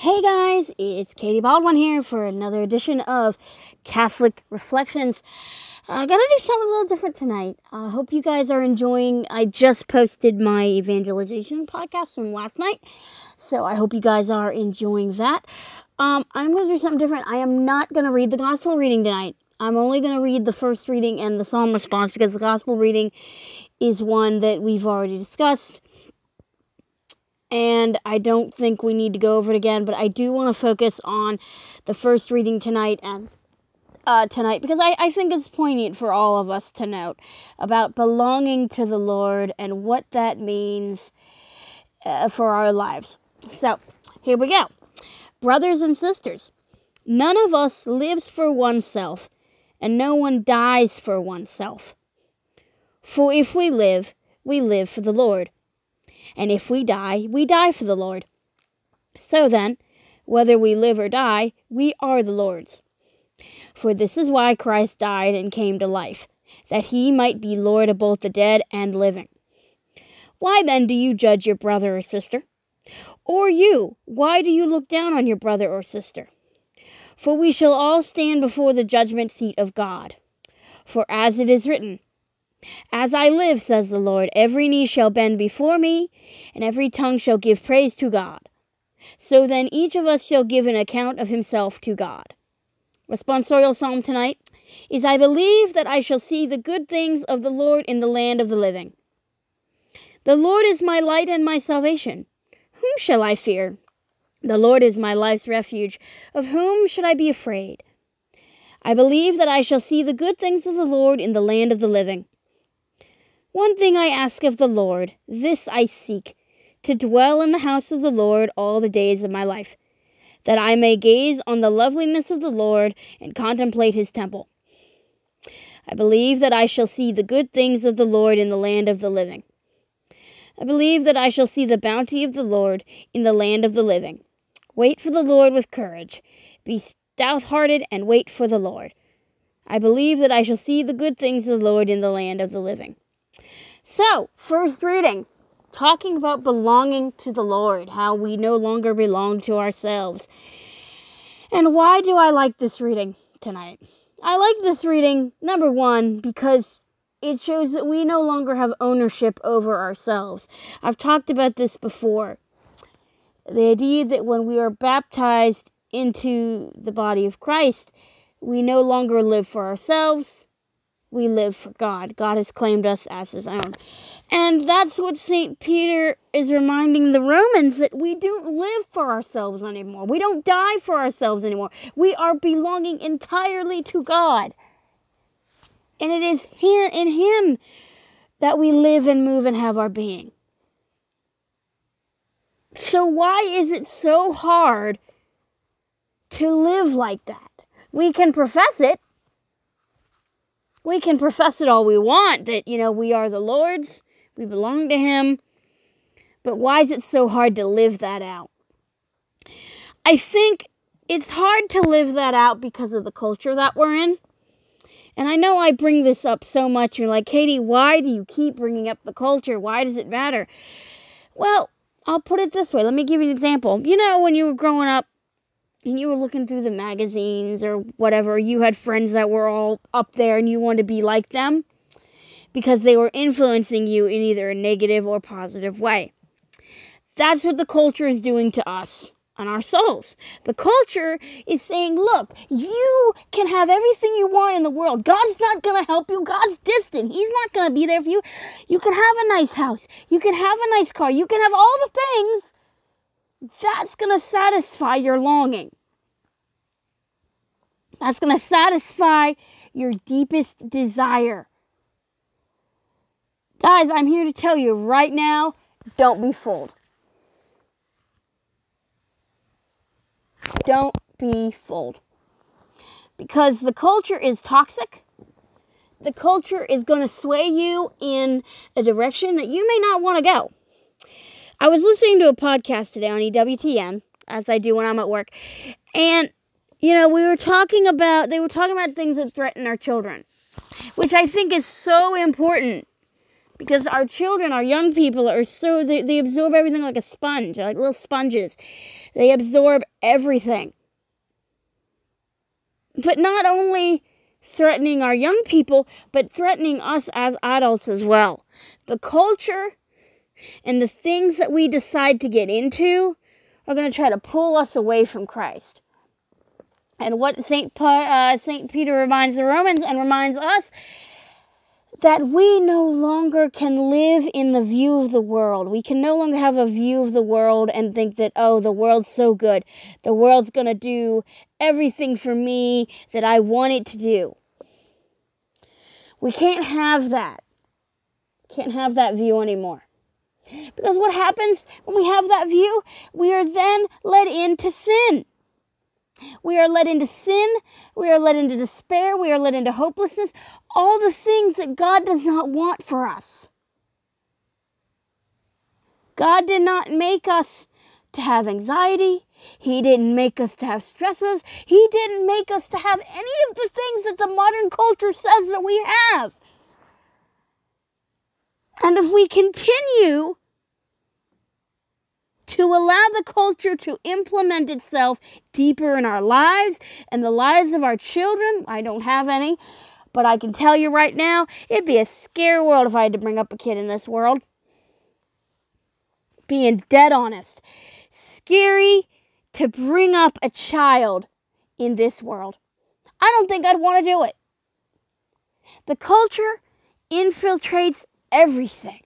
Hey guys, it's Katie Baldwin here for another edition of Catholic Reflections. I gotta do something a little different tonight. I hope you guys are enjoying. I just posted my evangelization podcast from last night, so I hope you guys are enjoying that. Um, I'm gonna do something different. I am not gonna read the gospel reading tonight. I'm only gonna read the first reading and the psalm response because the gospel reading is one that we've already discussed and I don't think we need to go over it again, but I do want to focus on the first reading tonight and uh, tonight because I, I think it's poignant for all of us to note about belonging to the Lord and what that means uh, for our lives. So, here we go. Brothers and sisters, none of us lives for oneself, and no one dies for oneself. For if we live, we live for the Lord and if we die, we die for the Lord. So then, whether we live or die, we are the Lord's. For this is why Christ died and came to life, that he might be Lord of both the dead and living. Why then do you judge your brother or sister? Or you, why do you look down on your brother or sister? For we shall all stand before the judgment seat of God. For as it is written, as I live, says the Lord, every knee shall bend before me, and every tongue shall give praise to God. So then each of us shall give an account of himself to God. Responsorial psalm tonight is I believe that I shall see the good things of the Lord in the land of the living. The Lord is my light and my salvation. Whom shall I fear? The Lord is my life's refuge. Of whom should I be afraid? I believe that I shall see the good things of the Lord in the land of the living. One thing I ask of the Lord, this I seek, to dwell in the house of the Lord all the days of my life, that I may gaze on the loveliness of the Lord and contemplate his temple. I believe that I shall see the good things of the Lord in the land of the living. I believe that I shall see the bounty of the Lord in the land of the living. Wait for the Lord with courage. Be stout hearted and wait for the Lord. I believe that I shall see the good things of the Lord in the land of the living. So, first reading, talking about belonging to the Lord, how we no longer belong to ourselves. And why do I like this reading tonight? I like this reading, number one, because it shows that we no longer have ownership over ourselves. I've talked about this before. The idea that when we are baptized into the body of Christ, we no longer live for ourselves, we live for God. God has claimed us as his own. And that's what St. Peter is reminding the Romans that we don't live for ourselves anymore. We don't die for ourselves anymore. We are belonging entirely to God. And it is in him that we live and move and have our being. So, why is it so hard to live like that? We can profess it, we can profess it all we want that, you know, we are the Lord's, we belong to Him. But why is it so hard to live that out? I think it's hard to live that out because of the culture that we're in. And I know I bring this up so much. You're like, Katie, why do you keep bringing up the culture? Why does it matter? Well, I'll put it this way. Let me give you an example. You know, when you were growing up, and you were looking through the magazines or whatever, you had friends that were all up there and you wanted to be like them because they were influencing you in either a negative or positive way. That's what the culture is doing to us and our souls. The culture is saying, look, you can have everything you want in the world. God's not going to help you. God's distant. He's not going to be there for you. You can have a nice house. You can have a nice car. You can have all the things. That's going to satisfy your longing. That's going to satisfy your deepest desire. Guys, I'm here to tell you right now don't be fooled. Don't be fooled. Because the culture is toxic. The culture is going to sway you in a direction that you may not want to go. I was listening to a podcast today on EWTN, as I do when I'm at work, and you know, we were talking about, they were talking about things that threaten our children, which I think is so important because our children, our young people are so, they, they absorb everything like a sponge, like little sponges. They absorb everything. But not only threatening our young people, but threatening us as adults as well. The culture and the things that we decide to get into are going to try to pull us away from Christ. And what Saint uh, Saint Peter reminds the Romans and reminds us that we no longer can live in the view of the world. We can no longer have a view of the world and think that, oh, the world's so good. The world's going to do everything for me that I want it to do. We can't have that. Can't have that view anymore. Because what happens when we have that view? We are then led into sin. We are led into sin. We are led into despair. We are led into hopelessness. All the things that God does not want for us. God did not make us to have anxiety. He didn't make us to have stresses. He didn't make us to have any of the things that the modern culture says that we have. And if we continue to allow the culture to implement itself deeper in our lives and the lives of our children. I don't have any, but I can tell you right now, it'd be a scary world if I had to bring up a kid in this world. Being dead honest. Scary to bring up a child in this world. I don't think I'd want to do it. The culture infiltrates everything.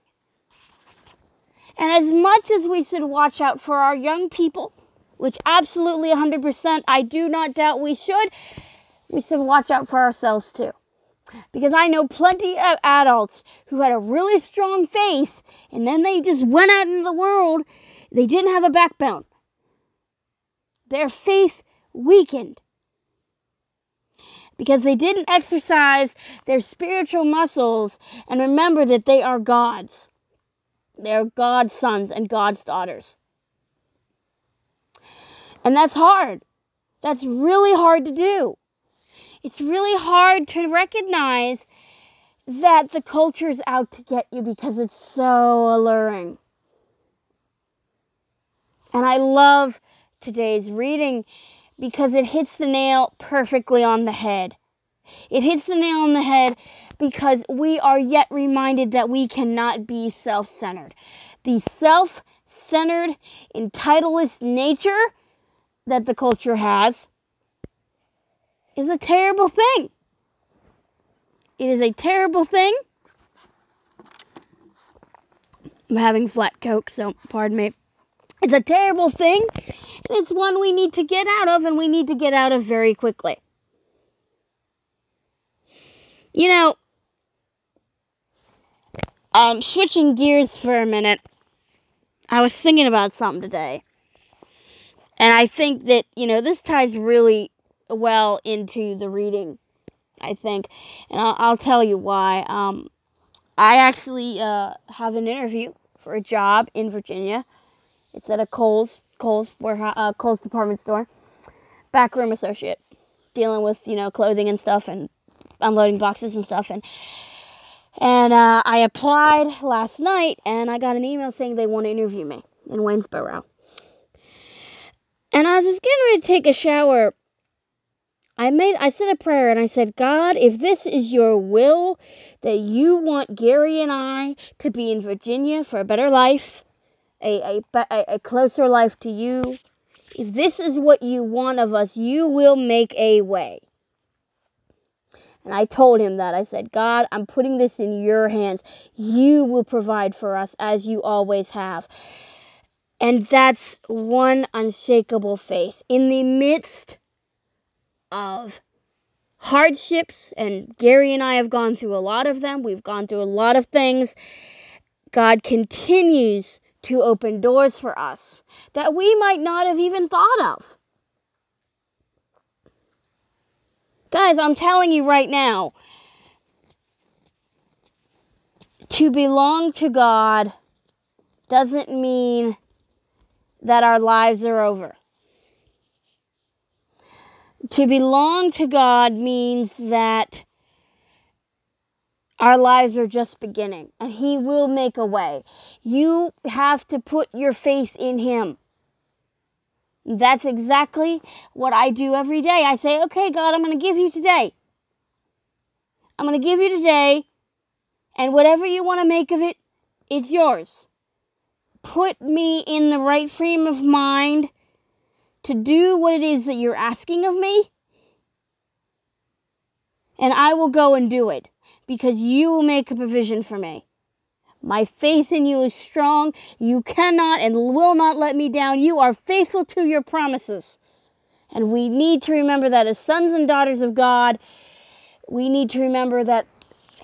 And as much as we should watch out for our young people, which absolutely 100% I do not doubt we should, we should watch out for ourselves too. Because I know plenty of adults who had a really strong faith and then they just went out into the world. They didn't have a backbone. Their faith weakened because they didn't exercise their spiritual muscles and remember that they are God's. They're God's sons and God's daughters. And that's hard. That's really hard to do. It's really hard to recognize that the culture is out to get you because it's so alluring. And I love today's reading because it hits the nail perfectly on the head. It hits the nail on the head because we are yet reminded that we cannot be self centered. The self centered, entitlist nature that the culture has is a terrible thing. It is a terrible thing. I'm having flat coke, so pardon me. It's a terrible thing, and it's one we need to get out of, and we need to get out of very quickly. You know, um, switching gears for a minute, I was thinking about something today. And I think that, you know, this ties really well into the reading, I think. And I'll, I'll tell you why. Um, I actually uh, have an interview for a job in Virginia. It's at a Kohl's, Kohl's, where, uh, Kohl's department store. Backroom associate. Dealing with, you know, clothing and stuff and unloading boxes and stuff. And and uh, I applied last night, and I got an email saying they want to interview me in Waynesboro. And I was just getting ready to take a shower. I made I said a prayer and I said, God, if this is your will that you want Gary and I to be in Virginia for a better life, a, a, a closer life to you, if this is what you want of us, you will make a way. And I told him that. I said, God, I'm putting this in your hands. You will provide for us as you always have. And that's one unshakable faith. In the midst of hardships, and Gary and I have gone through a lot of them, we've gone through a lot of things. God continues to open doors for us that we might not have even thought of. Guys, I'm telling you right now, to belong to God doesn't mean that our lives are over. To belong to God means that Our lives are just beginning, and He will make a way. You have to put your faith in Him. That's exactly what I do every day. I say, okay, God, I'm going to give you today. I'm going to give you today, and whatever you want to make of it, it's yours. Put me in the right frame of mind to do what it is that you're asking of me, and I will go and do it because you will make a provision for me. My faith in you is strong. You cannot and will not let me down. You are faithful to your promises. And we need to remember that as sons and daughters of God, we need to remember that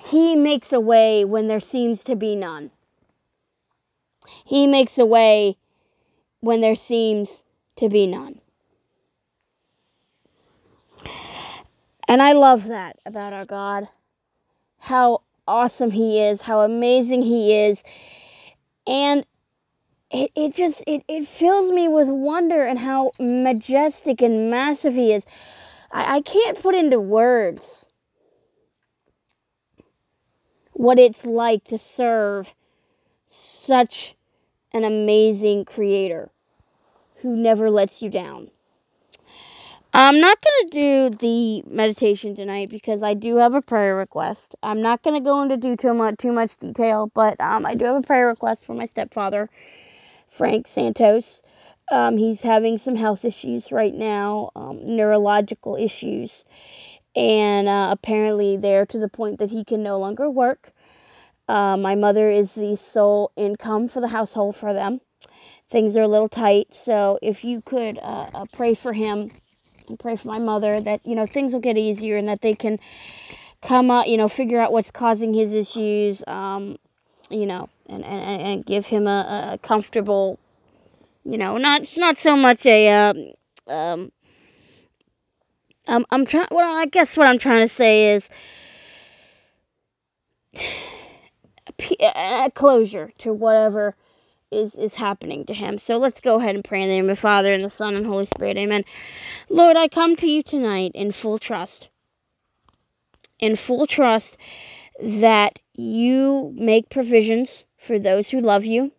He makes a way when there seems to be none. He makes a way when there seems to be none. And I love that about our God. How awesome he is, how amazing he is. And it, it just it, it fills me with wonder and how majestic and massive he is. I, I can't put into words what it's like to serve such an amazing creator who never lets you down. I'm not going to do the meditation tonight because I do have a prayer request. I'm not going to go into too much too much detail, but um, I do have a prayer request for my stepfather, Frank Santos. Um, he's having some health issues right now, um, neurological issues, and uh, apparently they're to the point that he can no longer work. Uh, my mother is the sole income for the household for them. Things are a little tight, so if you could uh, uh pray for him and pray for my mother that you know things will get easier and that they can come up, you know, figure out what's causing his issues, um, you know, and, and, and give him a, a comfortable, you know, not not so much a um, um, um I'm trying. Well, I guess what I'm trying to say is a closure to whatever is is happening to him. So let's go ahead and pray in the name of the Father and the Son and Holy Spirit. Amen. Lord, I come to you tonight in full trust. In full trust that you make provisions for those who love you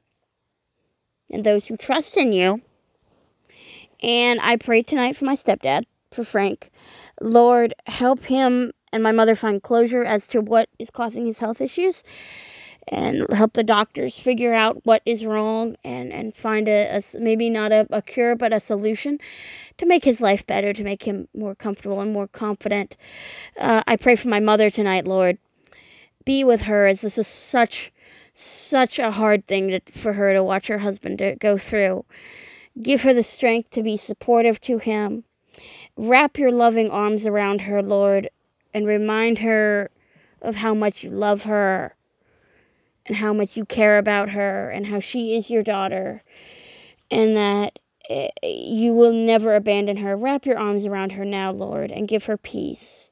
and those who trust in you. And I pray tonight for my stepdad, for Frank. Lord, help him and my mother find closure as to what is causing his health issues and help the doctors figure out what is wrong and, and find a, a maybe not a, a cure but a solution to make his life better to make him more comfortable and more confident. Uh, i pray for my mother tonight lord. Be with her as this is such such a hard thing to, for her to watch her husband to go through. Give her the strength to be supportive to him. Wrap your loving arms around her lord and remind her of how much you love her and how much you care about her and how she is your daughter and that eh, you will never abandon her. Wrap your arms around her now, Lord, and give her peace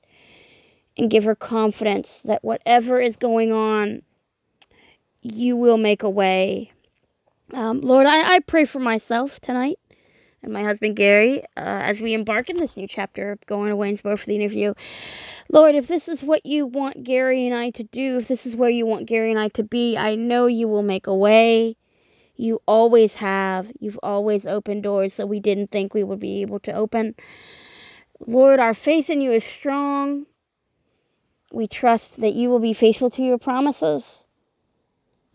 and give her confidence that whatever is going on, you will make a way. Um, Lord, I, I pray for myself tonight and my husband Gary uh, as we embark in this new chapter of going to Waynesboro for the interview. Lord, if this is what you want Gary and I to do, if this is where you want Gary and I to be, I know you will make a way. You always have. You've always opened doors that we didn't think we would be able to open. Lord, our faith in you is strong. We trust that you will be faithful to your promises.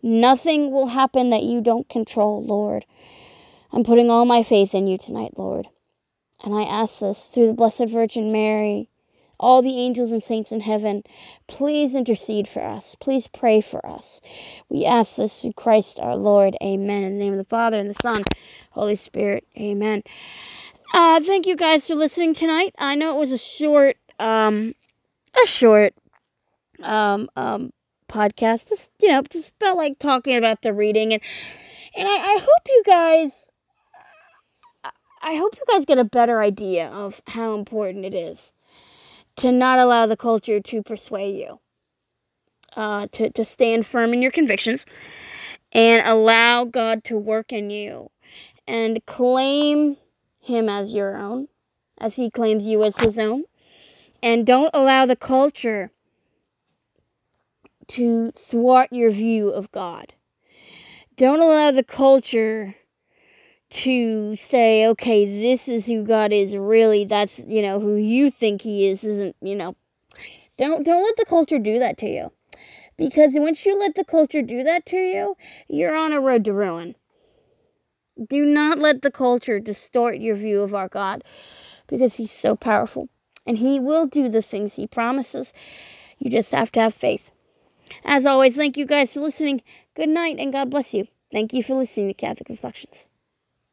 Nothing will happen that you don't control, Lord. I'm putting all my faith in you tonight, Lord. And I ask this through the Blessed Virgin Mary, all the angels and saints in heaven. Please intercede for us. Please pray for us. We ask this through Christ our Lord. Amen. In the name of the Father, and the Son, Holy Spirit. Amen. Uh, thank you guys for listening tonight. I know it was a short, um, a short, um, um, podcast. Just, you know, just felt like talking about the reading and, and I, I hope you guys I hope you guys get a better idea of how important it is to not allow the culture to persuade you, uh, to, to stand firm in your convictions, and allow God to work in you and claim Him as your own, as He claims you as His own. And don't allow the culture to thwart your view of God. Don't allow the culture to say, okay, this is who God is. Really, that's, you know, who you think he is isn't, you know. Don't don't let the culture do that to you. Because once you let the culture do that to you, you're on a road to ruin. Do not let the culture distort your view of our God because he's so powerful and he will do the things he promises. You just have to have faith. As always, thank you guys for listening. Good night and God bless you. Thank you for listening to Catholic Reflections.